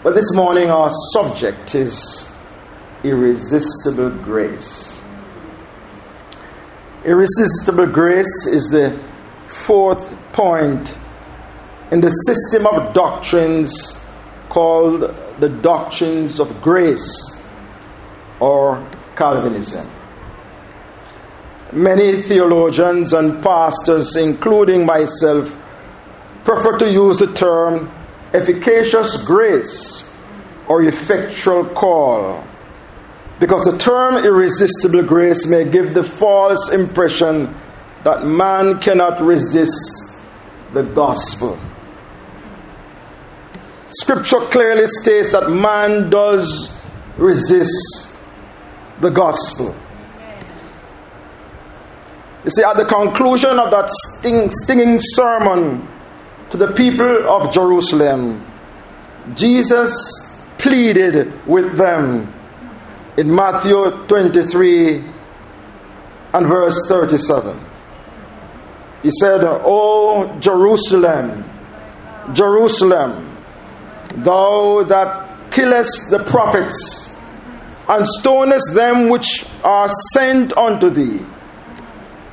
But this morning our subject is irresistible grace. Irresistible grace is the fourth point in the system of doctrines called the doctrines of grace or Calvinism. Many theologians and pastors, including myself, prefer to use the term efficacious grace or effectual call because the term irresistible grace may give the false impression that man cannot resist the gospel. Scripture clearly states that man does resist the gospel. You see, at the conclusion of that sting, stinging sermon to the people of Jerusalem, Jesus pleaded with them in Matthew 23 and verse 37. He said, O Jerusalem, Jerusalem, thou that killest the prophets and stonest them which are sent unto thee.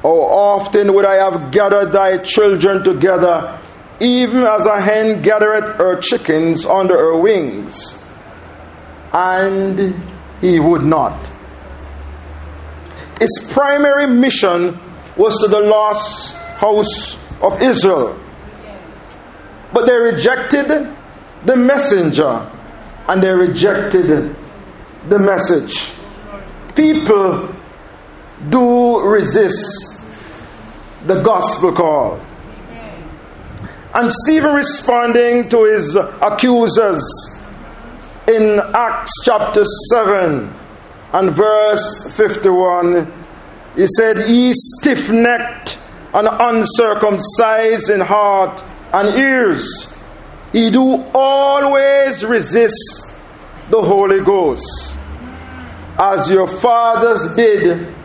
Oh, often would I have gathered thy children together, even as a hen gathereth her chickens under her wings. And he would not. His primary mission was to the lost house of Israel. But they rejected the messenger and they rejected the message. People do resist the gospel call. And Stephen responding to his accusers in Acts chapter 7 and verse 51, he said, Ye stiff necked and uncircumcised in heart and ears, ye do always resist the Holy Ghost. As your fathers did,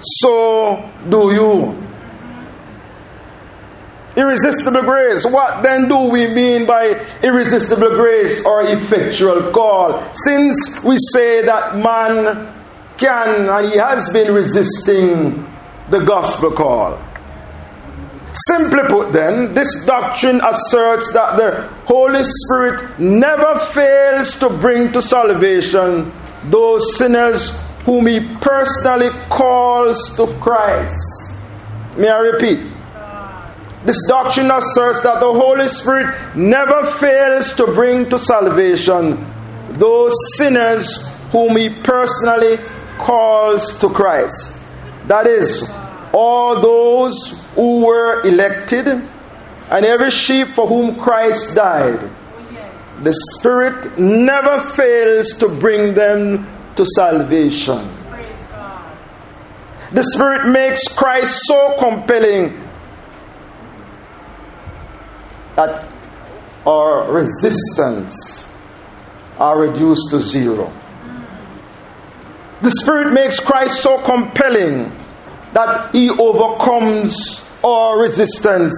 so do you. Irresistible grace. What then do we mean by irresistible grace or effectual call? Since we say that man can and he has been resisting the gospel call. Simply put, then, this doctrine asserts that the Holy Spirit never fails to bring to salvation those sinners whom He personally calls to Christ. May I repeat? This doctrine asserts that the Holy Spirit never fails to bring to salvation those sinners whom He personally calls to Christ. That is, all those who were elected and every sheep for whom Christ died. The Spirit never fails to bring them to salvation. The Spirit makes Christ so compelling that our resistance are reduced to zero. The Spirit makes Christ so compelling that He overcomes our resistance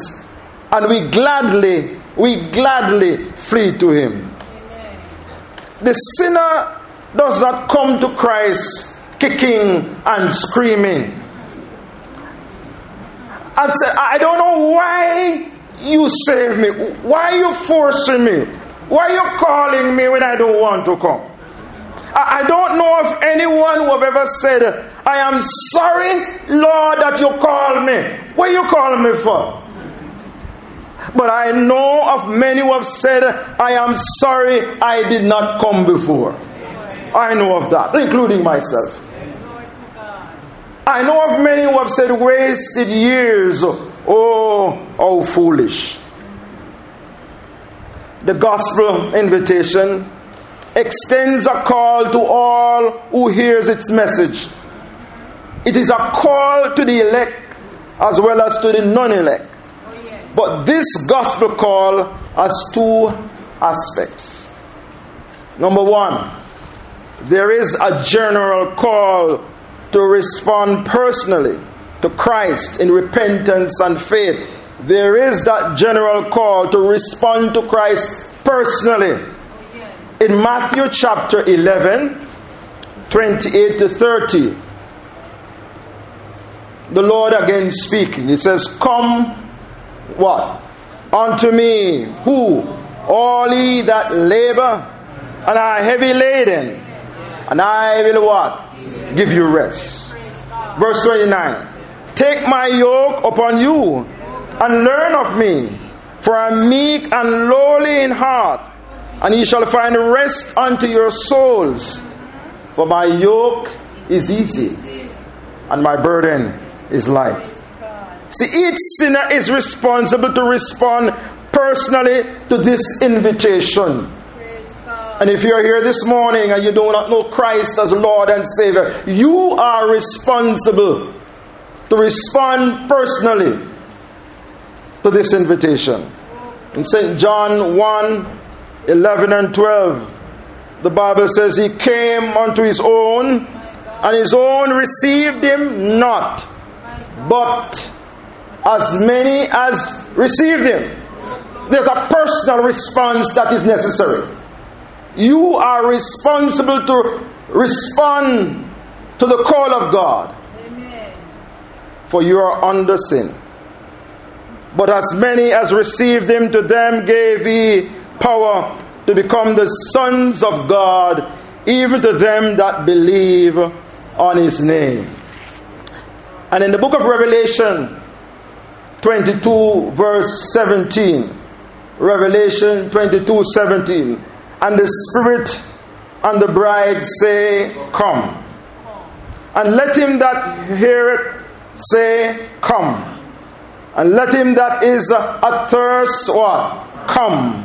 and we gladly, we gladly flee to Him. The sinner does not come to Christ kicking and screaming and say, I don't know why you save me. Why are you forcing me? Why are you calling me when I don't want to come? I, don't know of anyone who have ever said, I am sorry, Lord, that you called me. What you calling me for? But I know of many who have said, I am sorry I did not come before. I know of that, including myself. I know of many who have said, wasted years Oh, oh, foolish. The gospel invitation extends a call to all who hears its message. It is a call to the elect as well as to the non-elect. But this gospel call has two aspects. Number one, there is a general call to respond personally to Christ in repentance and faith, there is that general call to respond to Christ personally. In Matthew chapter 11, 28 to 30, the Lord again speaking. He says, Come, what? Unto me, who? All ye that labor and are heavy laden, and I will what? Give you rest. Verse 29. Take my yoke upon you and learn of me, for I am meek and lowly in heart, and ye shall find rest unto your souls. For my yoke is easy, and my burden is light. See, each sinner is responsible to respond personally to this invitation. And if you're here this morning and you do not know Christ as Lord and Savior, you are responsible to respond personally to this invitation. In St. John 1 11 and 12, the Bible says, He came unto His own, and His own received Him not. But as many as received Him, there's a personal response that is necessary. You are responsible to respond to the call of God. Amen. For you are under sin. But as many as received him, to them gave he power to become the sons of God, even to them that believe on his name. And in the book of Revelation 22, verse 17, Revelation 22, 17, and the Spirit and the bride say, Come. And let him that heareth say, Come. And let him that is athirst what? Come.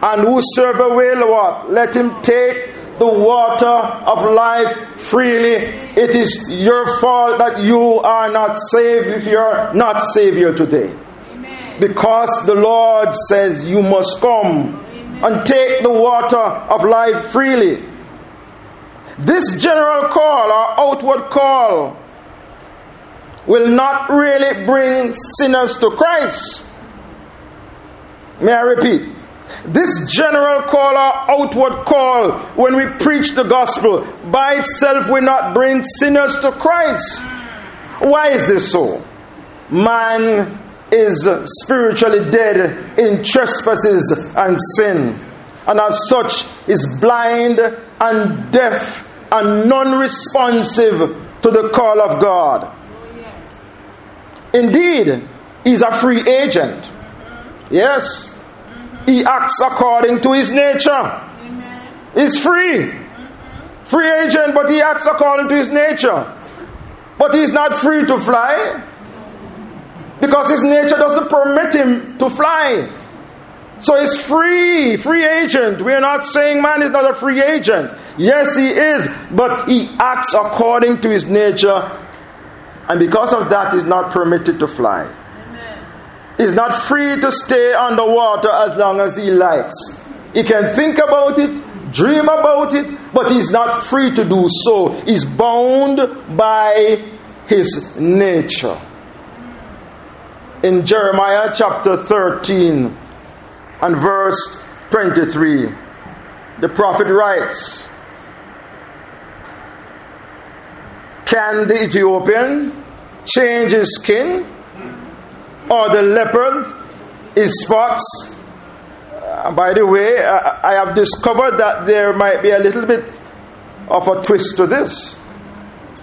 And whosoever will what? Let him take the water of life freely. It is your fault that you are not saved if you're not saved here today. Amen. Because the Lord says you must come and take the water of life freely. This general call or outward call will not really bring sinners to Christ. May I repeat? This general call or outward call, when we preach the gospel, by itself will not bring sinners to Christ. Why is this so? Man is spiritually dead in trespasses and sin, and as such is blind and deaf and non responsive to the call of God. Indeed, he's a free agent. Yes. He acts according to his nature. He's free. Free agent, but he acts according to his nature. But he's not free to fly because his nature doesn't permit him to fly. So he's free, free agent. We are not saying man is not a free agent. Yes, he is, but he acts according to his nature, and because of that, he's not permitted to fly. Amen. He's not free to stay underwater as long as he likes. He can think about it, dream about it, but he's not free to do so. He's bound by his nature in Jeremiah chapter 13 and verse 23. The prophet writes, Can the Ethiopian change his skin? Or the leopard his spots? Uh, by the way, I, I have discovered that there might be a little bit of a twist to this.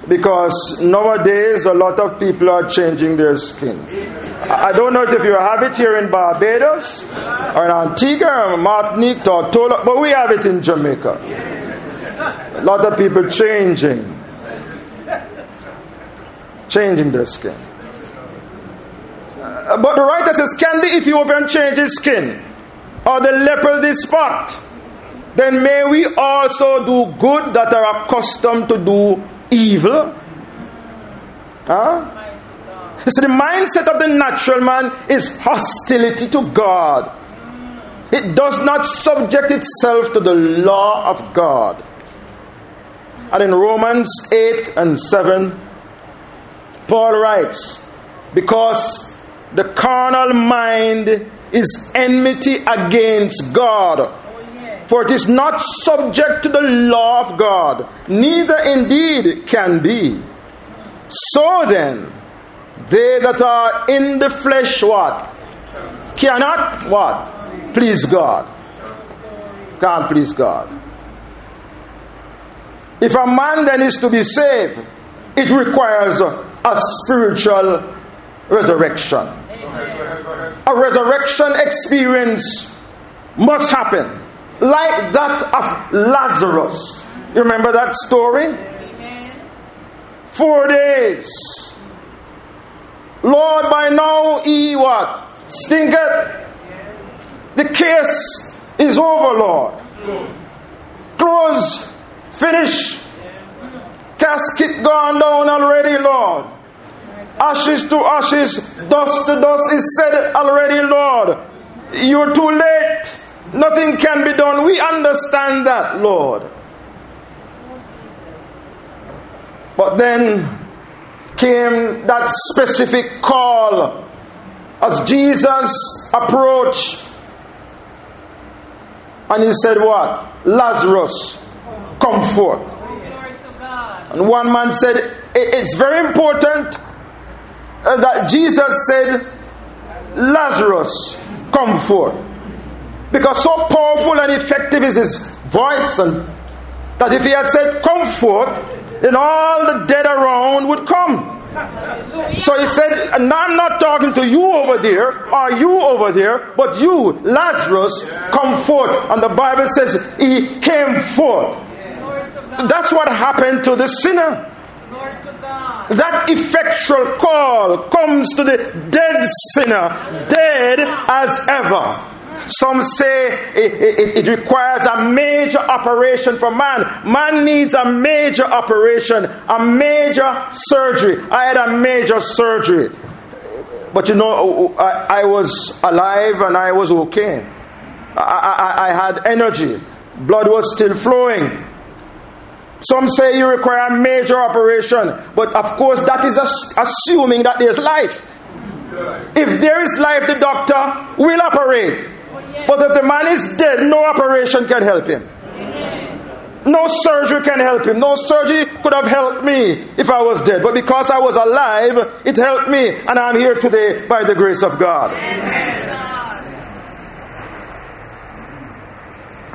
Because nowadays a lot of people are changing their skin. I don't know if you have it here in Barbados or in Antigua or Martinique or Tola, but we have it in Jamaica. A lot of people changing, changing their skin. Uh, but the writer says, Can the Ethiopian change his skin? Or the leopard his spot? Then may we also do good that are accustomed to do evil? Huh? So the mindset of the natural man is hostility to God. It does not subject itself to the law of God. And in Romans 8 and 7, Paul writes, Because the carnal mind is enmity against God. For it is not subject to the law of God, neither indeed can be. So then, they that are in the flesh, what? Cannot, what? Please God. Can't please God. If a man then is to be saved, it requires a spiritual resurrection. A resurrection experience must happen, like that of Lazarus. You remember that story? Four days. Lord, by now he what? Stinketh. The case is over, Lord. Close. Finish. Casket gone down already, Lord. Ashes to ashes, dust to dust is said already, Lord. You're too late. Nothing can be done. We understand that, Lord. But then came that specific call as Jesus approached and he said, What? Lazarus, come forth. And one man said, It's very important uh, that Jesus said, Lazarus, come forth. Because so powerful and effective is his voice, and that if he had said, Come forth, then all the dead around would come. So he said, and I'm not talking to you over there, or you over there, but you, Lazarus, come forth. And the Bible says he came forth. That's what happened to the sinner. That effectual call comes to the dead sinner, dead as ever. Some say it, it, it, requires a major operation for man. Man needs a major operation, a major surgery. I had a major surgery. But you know, I, I was alive and I was okay. I, I, I had energy. Blood was still flowing. Some say you require a major operation, but of course, that is assuming that there's life. If there is life, the doctor will operate. But if the man is dead, no operation can help him. No surgery can help him. No surgery could have helped me if I was dead. But because I was alive, it helped me. And I'm here today by the grace of God.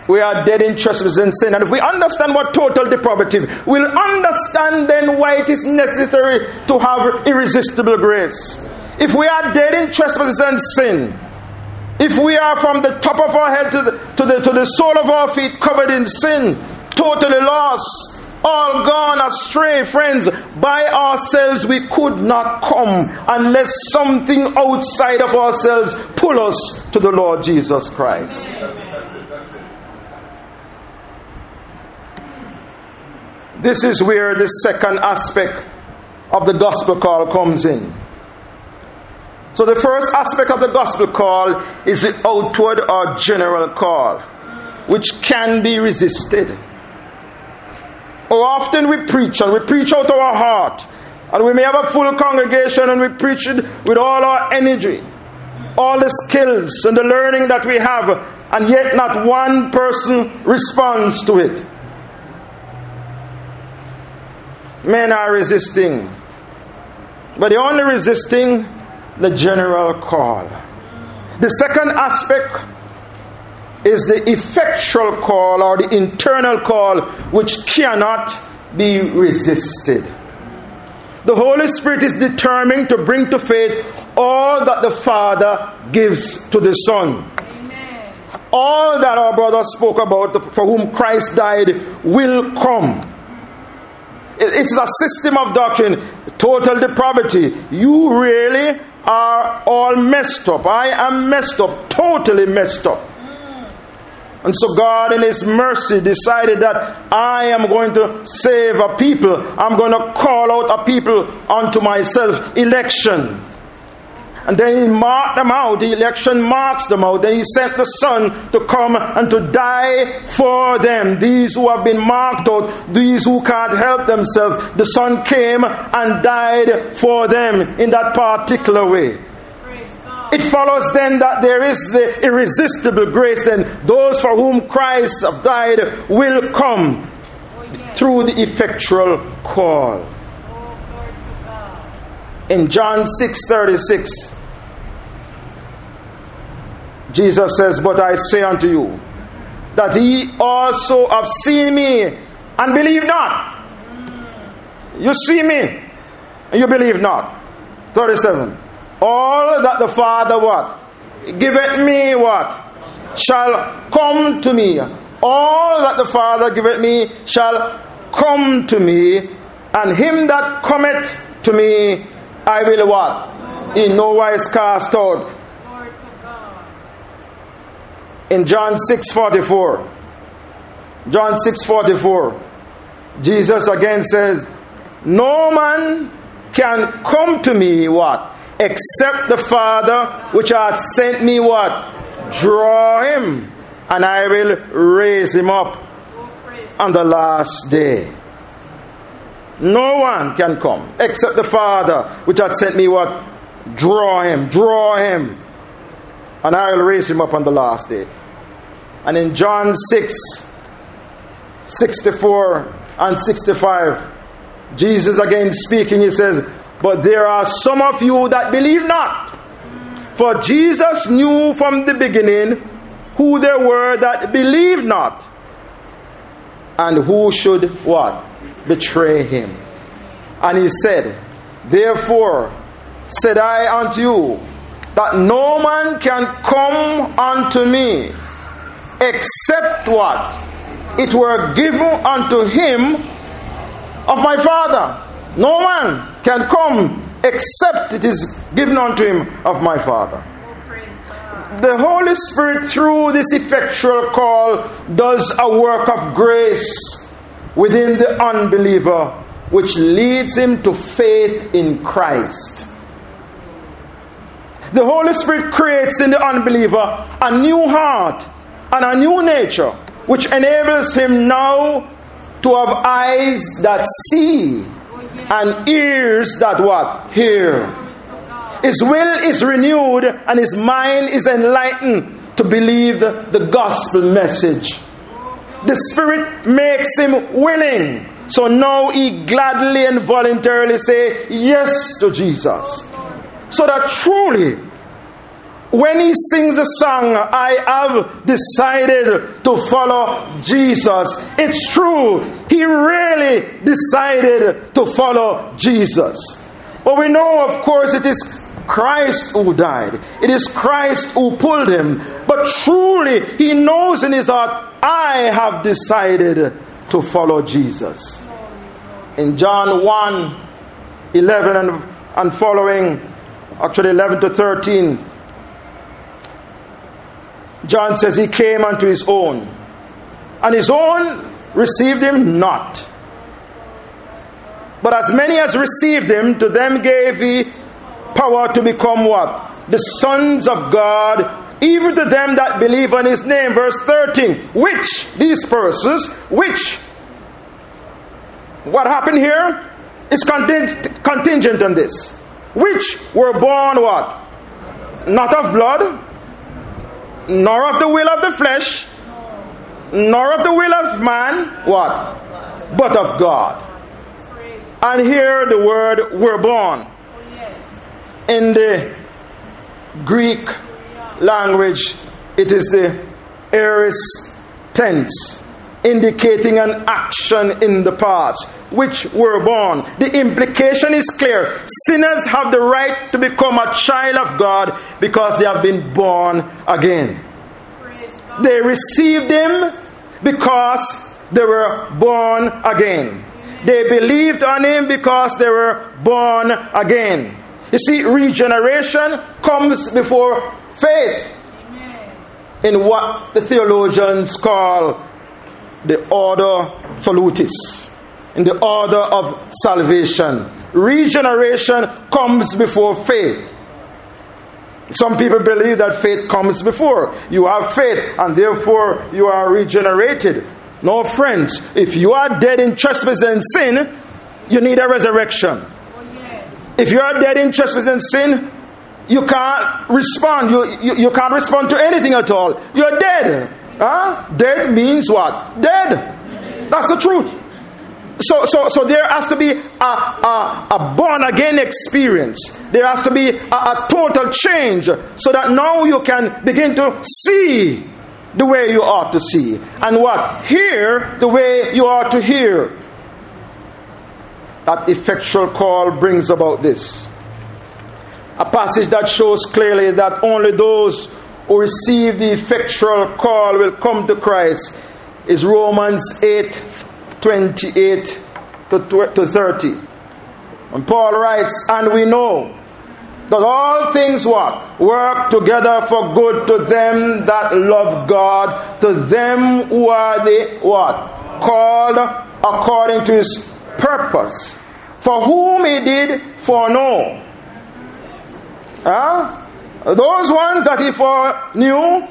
We are dead in trespasses and sin. And if we understand what total depravity, we'll understand then why it is necessary to have irresistible grace. If we are dead in trespasses and sin, if we are from the top of our head to the, to the, to the sole of our feet covered in sin, totally lost, all gone astray, friends, by ourselves we could not come unless something outside of ourselves pull us to the Lord Jesus Christ. This is where the second aspect of the gospel call comes in. So, the first aspect of the gospel call is the outward or general call, which can be resisted. Or often we preach and we preach out of our heart, and we may have a full congregation and we preach it with all our energy, all the skills and the learning that we have, and yet not one person responds to it. Men are resisting, but they're only resisting the general call. The second aspect is the effectual call or the internal call which cannot be resisted. The Holy Spirit is determined to bring to faith all that the Father gives to the Son. Amen. All that our brother spoke about, for whom Christ died, will come. It's a system of doctrine, total depravity. You really are all messed up. I am messed up, totally messed up. And so God, in His mercy, decided that I am going to save a people. I'm going to call out a people unto myself. Election. And then he marked them out. The election marks them out. Then he sent the Son to come and to die for them. These who have been marked out, these who can't help themselves. The Son came and died for them in that particular way. It follows then that there is the irresistible grace, then those for whom Christ died will come through the effectual call. In John 6 36, Jesus says, But I say unto you, that ye also have seen me and believe not. You see me and you believe not. 37. All that the Father what? Giveth me what? Shall come to me. All that the Father giveth me shall come to me, and him that cometh to me I will what? In no wise cast out. In John 6:44. John 6:44. Jesus again says, "No man can come to me what? Except the Father which hath sent me what? Draw him, and I will raise him up on the last day. No one can come except the Father which hath sent me what? Draw him, draw him, and I will raise him up on the last day. And in John 6 64 and 65, Jesus again speaking, he says, But there are some of you that believe not. For Jesus knew from the beginning who there were that believed not, and who should what? Betray him. And he said, Therefore said I unto you, that no man can come unto me except what? It were given unto him of my Father. No man can come except it is given unto him of my Father. The Holy Spirit, through this effectual call, does a work of grace within the unbeliever, which leads him to faith in Christ. The Holy Spirit creates in the unbeliever a new heart and a new nature, which enables him now to have eyes that see and ears that what? Hear. His will is renewed and his mind is enlightened to believe the, the gospel message. The Spirit makes him willing. So now he gladly and voluntarily say yes to Jesus. So that truly when he sings the song, I have decided to follow Jesus. It's true. He really decided to follow Jesus. But we know, of course, it is Christ who died. It is Christ who pulled him. But truly, he knows in his heart, I have decided to follow Jesus. In John 1 11 and, and following, actually 11 to 13, John says he came unto his own, and his own received him not. But as many as received him, to them gave he power to become what? The sons of God, even to them that believe on his name. Verse 13. Which, these persons, which, what happened here is contingent on this. Which were born what? Not of blood, nor of the will of the flesh, nor of the will of man, what? But of God. And here the word were born. In the Greek language, it is the aorist tense, indicating an action in the past, which were born. The implication is clear. Sinners have the right to become a child of God because they have been born again. They received Him because they were born again. They believed on Him because they were born again. You see, regeneration comes before faith in what the theologians call the ordo salutis, in the order of salvation. Regeneration comes before faith. Some people believe that faith comes before. You have faith and therefore you are regenerated. No, friends, if you are dead in trespass and sin, you need a resurrection. If you are dead in trespass and sin, you can't respond. You, you, you can't respond to anything at all. You're dead. Huh? Dead means what? Dead. That's the truth. So, so, so there has to be a, a, a born again experience. There has to be a, a total change so that now you can begin to see the way you ought to see. And what? Hear the way you ought to hear. That effectual call brings about this. A passage that shows clearly that only those who receive the effectual call will come to Christ is Romans 8 28 to 30. And Paul writes, And we know that all things what? Work together for good to them that love God, to them who are the what? Called according to his purpose. For whom he did foreknow. Huh? Those ones that he foreknew,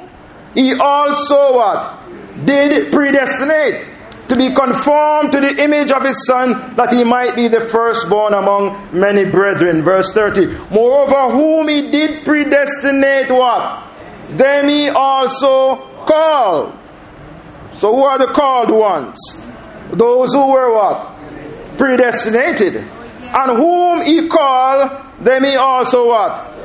he also what? Did predestinate to be conformed to the image of his son, that he might be the firstborn among many brethren. Verse 30. Moreover, whom he did predestinate what? Them he also called. So who are the called ones? Those who were what? Predestinated. And whom he called, them he also what?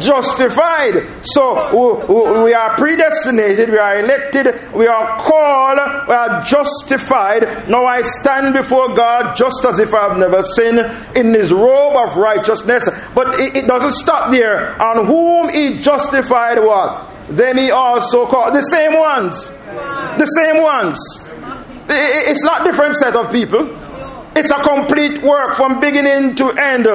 Justified. So we are predestinated, we are elected, we are called, we are justified. Now I stand before God just as if I have never sinned in his robe of righteousness. But it, doesn't stop there. On whom he justified what? Them he also called the same ones. The same ones. It's not different set of people. It's a complete work from beginning to end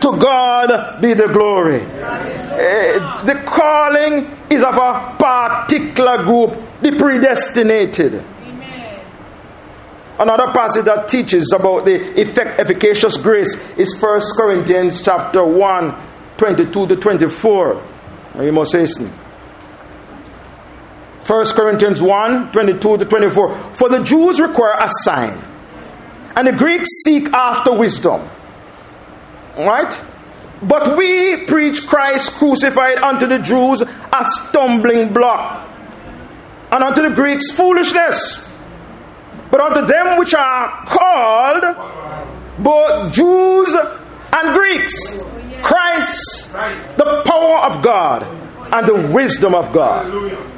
to God be the glory. Uh, the calling is of a particular group, the predestinated. Another passage that teaches about the effect, efficacious grace is 1 Corinthians chapter 1, 22 to 24. You must hasten. 1 Corinthians 1, 22 to 24. For the Jews require a sign, and the Greeks seek after wisdom. Right? But we preach Christ crucified unto the Jews a stumbling block, and unto the Greeks foolishness. But unto them which are called, both Jews and Greeks, Christ, the power of God and the wisdom of God.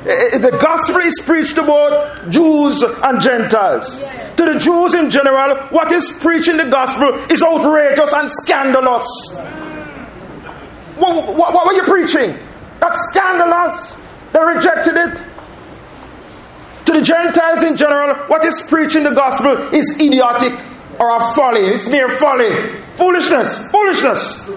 Eh, eh, the gospel is preached to both Jews and Gentiles. To the Jews in general, what is preaching the gospel is outrageous and scandalous. What, what, what were you preaching? That's scandalous. They rejected it. To the Gentiles in general, what is preaching the gospel is idiotic or a folly. It's mere folly. Foolishness. Foolishness.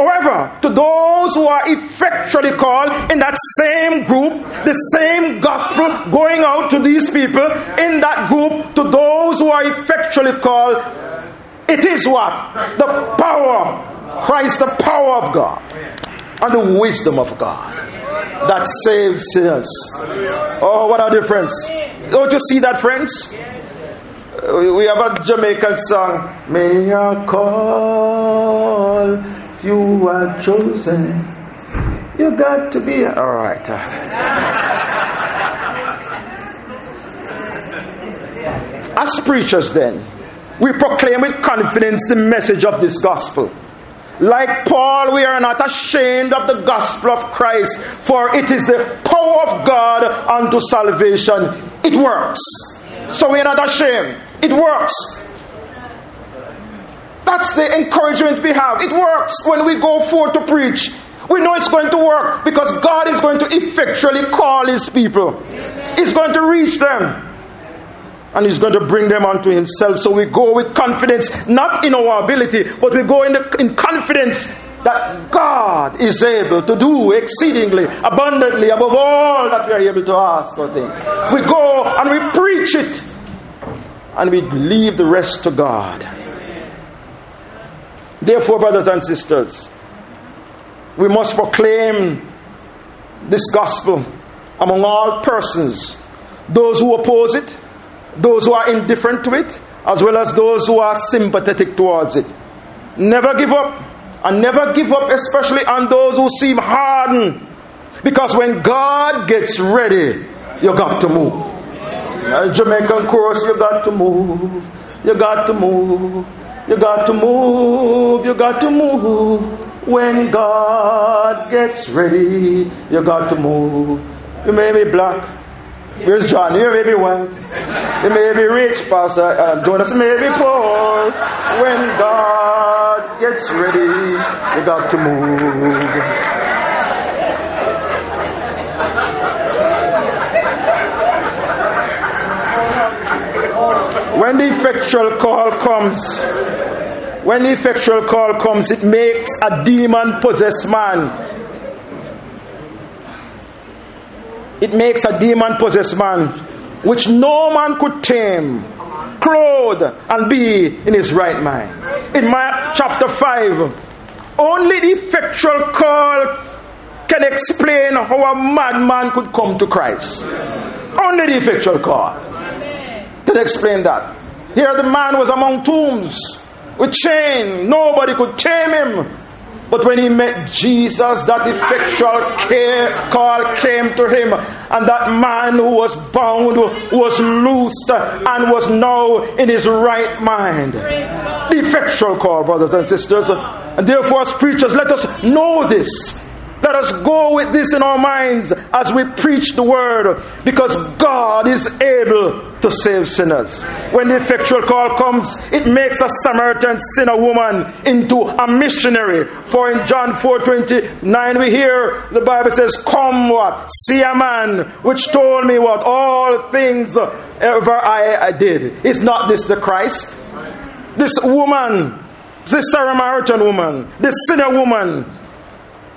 However, to those who are effectually called in that same group, the same gospel going out to these people in that group, to those who are effectually called, it is what? The power. Christ, the power of God and the wisdom of God that saves sinners. Oh, what a difference. Don't you see that, friends? We have a Jamaican song. Many are called you are chosen. You got to be all right. As preachers, then, we proclaim with confidence the message of this gospel. Like Paul, we are not ashamed of the gospel of Christ, for it is the power of God unto salvation. It works. So we are not ashamed. It works. That's the encouragement we have. It works when we go forth to preach. We know it's going to work because God is going to effectually call His people. He's going to reach them. And He's going to bring them unto Himself. So we go with confidence, not in our ability, but we go in, the, in confidence that God is able to do exceedingly, abundantly, above all that we are able to ask or think. We go and we preach it, and we leave the rest to God. Therefore, brothers and sisters, we must proclaim this gospel among all persons those who oppose it, those who are indifferent to it, as well as those who are sympathetic towards it. Never give up. And never give up, especially on those who seem hardened. Because when God gets ready, you got to move. Jamaican chorus, you got to move. You got to move. You got to move. You got to move. When God gets ready, you got to move. You may be black. Where's John? You may be white. You may be rich, Pastor uh, Jonas may be poor. When God gets ready, you got to move. When the effectual call comes, when the effectual call comes, it makes a demon possessed man. It makes a demon possessed man, which no man could tame, clothe, and be in his right mind. In Mark chapter 5, only the effectual call can explain how a madman could come to Christ. Only the effectual call can explain that. Here the man was among tombs with chain. Nobody could tame him. But when he met Jesus, that effectual call came to him, and that man who was bound was loosed and was now in his right mind. The effectual call, brothers and sisters. And therefore, as preachers, let us know this let us go with this in our minds as we preach the word because God is able to save sinners. When the effectual call comes, it makes a Samaritan sinner woman into a missionary. For in John 4:29 we hear the Bible says, Come what? See a man which told me what all things ever I, I did. Is not this the Christ? This woman, this Samaritan woman, this sinner woman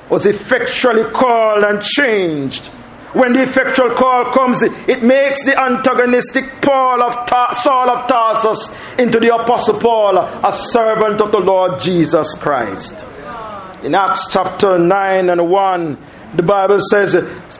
was effectually called and changed. When the effectual call comes, it makes the antagonistic Paul of Ta- Saul of Tarsus into the Apostle Paul, a servant of the Lord Jesus Christ. In Acts chapter 9 and 1, the Bible says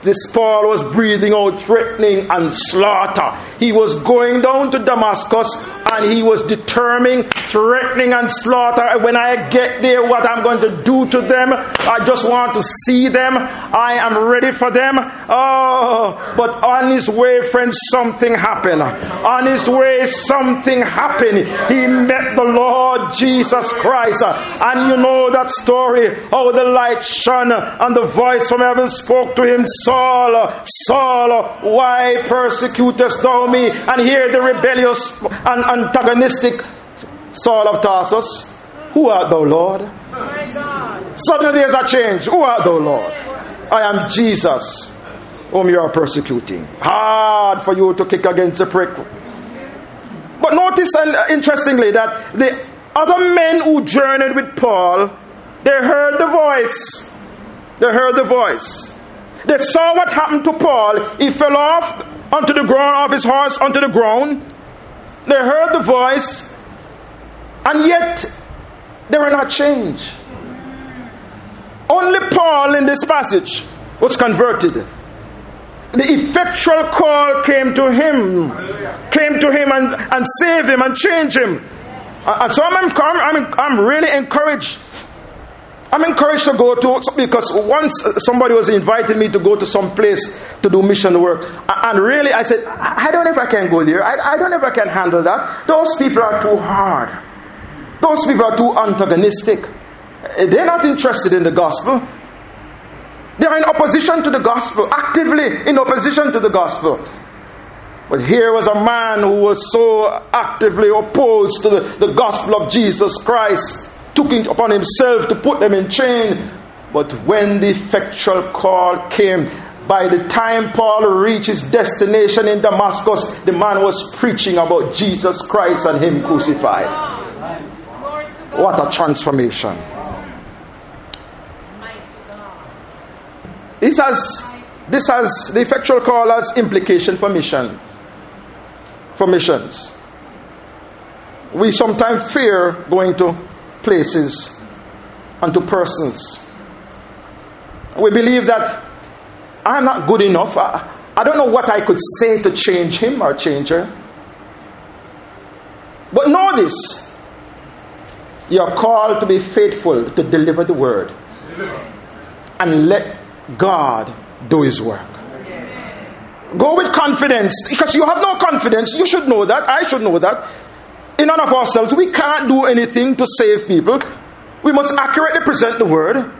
this Paul was breathing out threatening and slaughter. He was going down to Damascus and he was determining, threatening and slaughter. When I get there, what I'm going to do to them, I just want to see them. I am ready for them. Oh, but on his way, friends, something happened. On his way, something happened. He met the Lord Jesus Christ. And you know that story how the light shone and the voice from heaven spoke to him, Saul, Saul, why persecutest thou me? And here the rebellious and antagonistic Saul of Tarsus, who art thou, Lord? Suddenly there's a change. Who art thou, Lord? I am Jesus, whom you are persecuting. Hard for you to kick against the prick. But notice, and uh, interestingly, that the other men who journeyed with Paul, they heard the voice. They heard the voice. They saw what happened to Paul. He fell off onto the ground, of his horse onto the ground. They heard the voice, and yet they were not changed. Only Paul in this passage was converted. The effectual call came to him, came to him and, and saved him and changed him. And so I'm, I'm, I'm really encouraged I'm encouraged to go to because once somebody was inviting me to go to some place to do mission work, and really I said, I don't know if I can go there. I, I don't know if I can handle that. Those people are too hard. Those people are too antagonistic. Eh, they're not interested in the gospel. They are in opposition to the gospel, actively in opposition to the gospel. But here was a man who was so actively opposed to the, the gospel of Jesus Christ took it upon himself to put them in chain. But when the effectual call came, by the time Paul reached his destination in Damascus, the man was preaching about Jesus Christ and Him crucified. What a transformation! It has, this has, the effectual call has implication for mission. For missions. We sometimes fear going to places and to persons. We believe that I'm not good enough. I, I don't know what I could say to change him or change her. But know this You're called to be faithful to deliver the word and let God do his work. Go with confidence because you have no confidence. You should know that. I should know that. In and of ourselves, we can't do anything to save people. We must accurately present the word.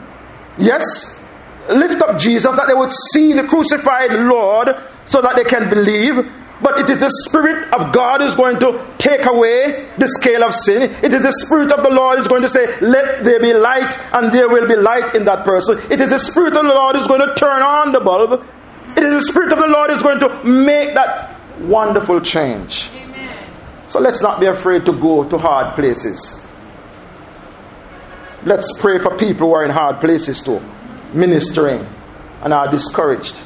Yes, lift up Jesus that they would see the crucified Lord so that they can believe. But it is the Spirit of God who's going to take away the scale of sin. It is the Spirit of the Lord who's going to say, Let there be light, and there will be light in that person. It is the Spirit of the Lord who's going to turn on the bulb. It is the Spirit of the Lord who's going to make that wonderful change. So let's not be afraid to go to hard places. Let's pray for people who are in hard places too, ministering and are discouraged.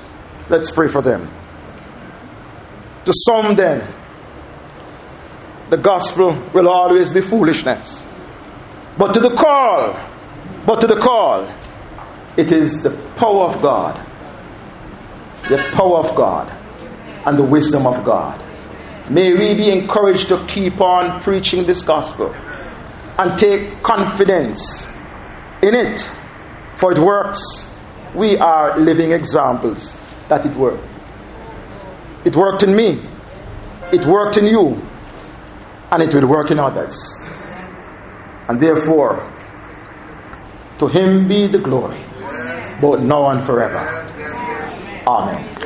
Let's pray for them. To some, then, the gospel will always be foolishness. But to the call, but to the call, it is the power of God. The power of God and the wisdom of God. May we be encouraged to keep on preaching this gospel and take confidence in it, for it works. We are living examples that it works. It worked in me, it worked in you, and it will work in others. And therefore, to him be the glory, both now and forever. Amen.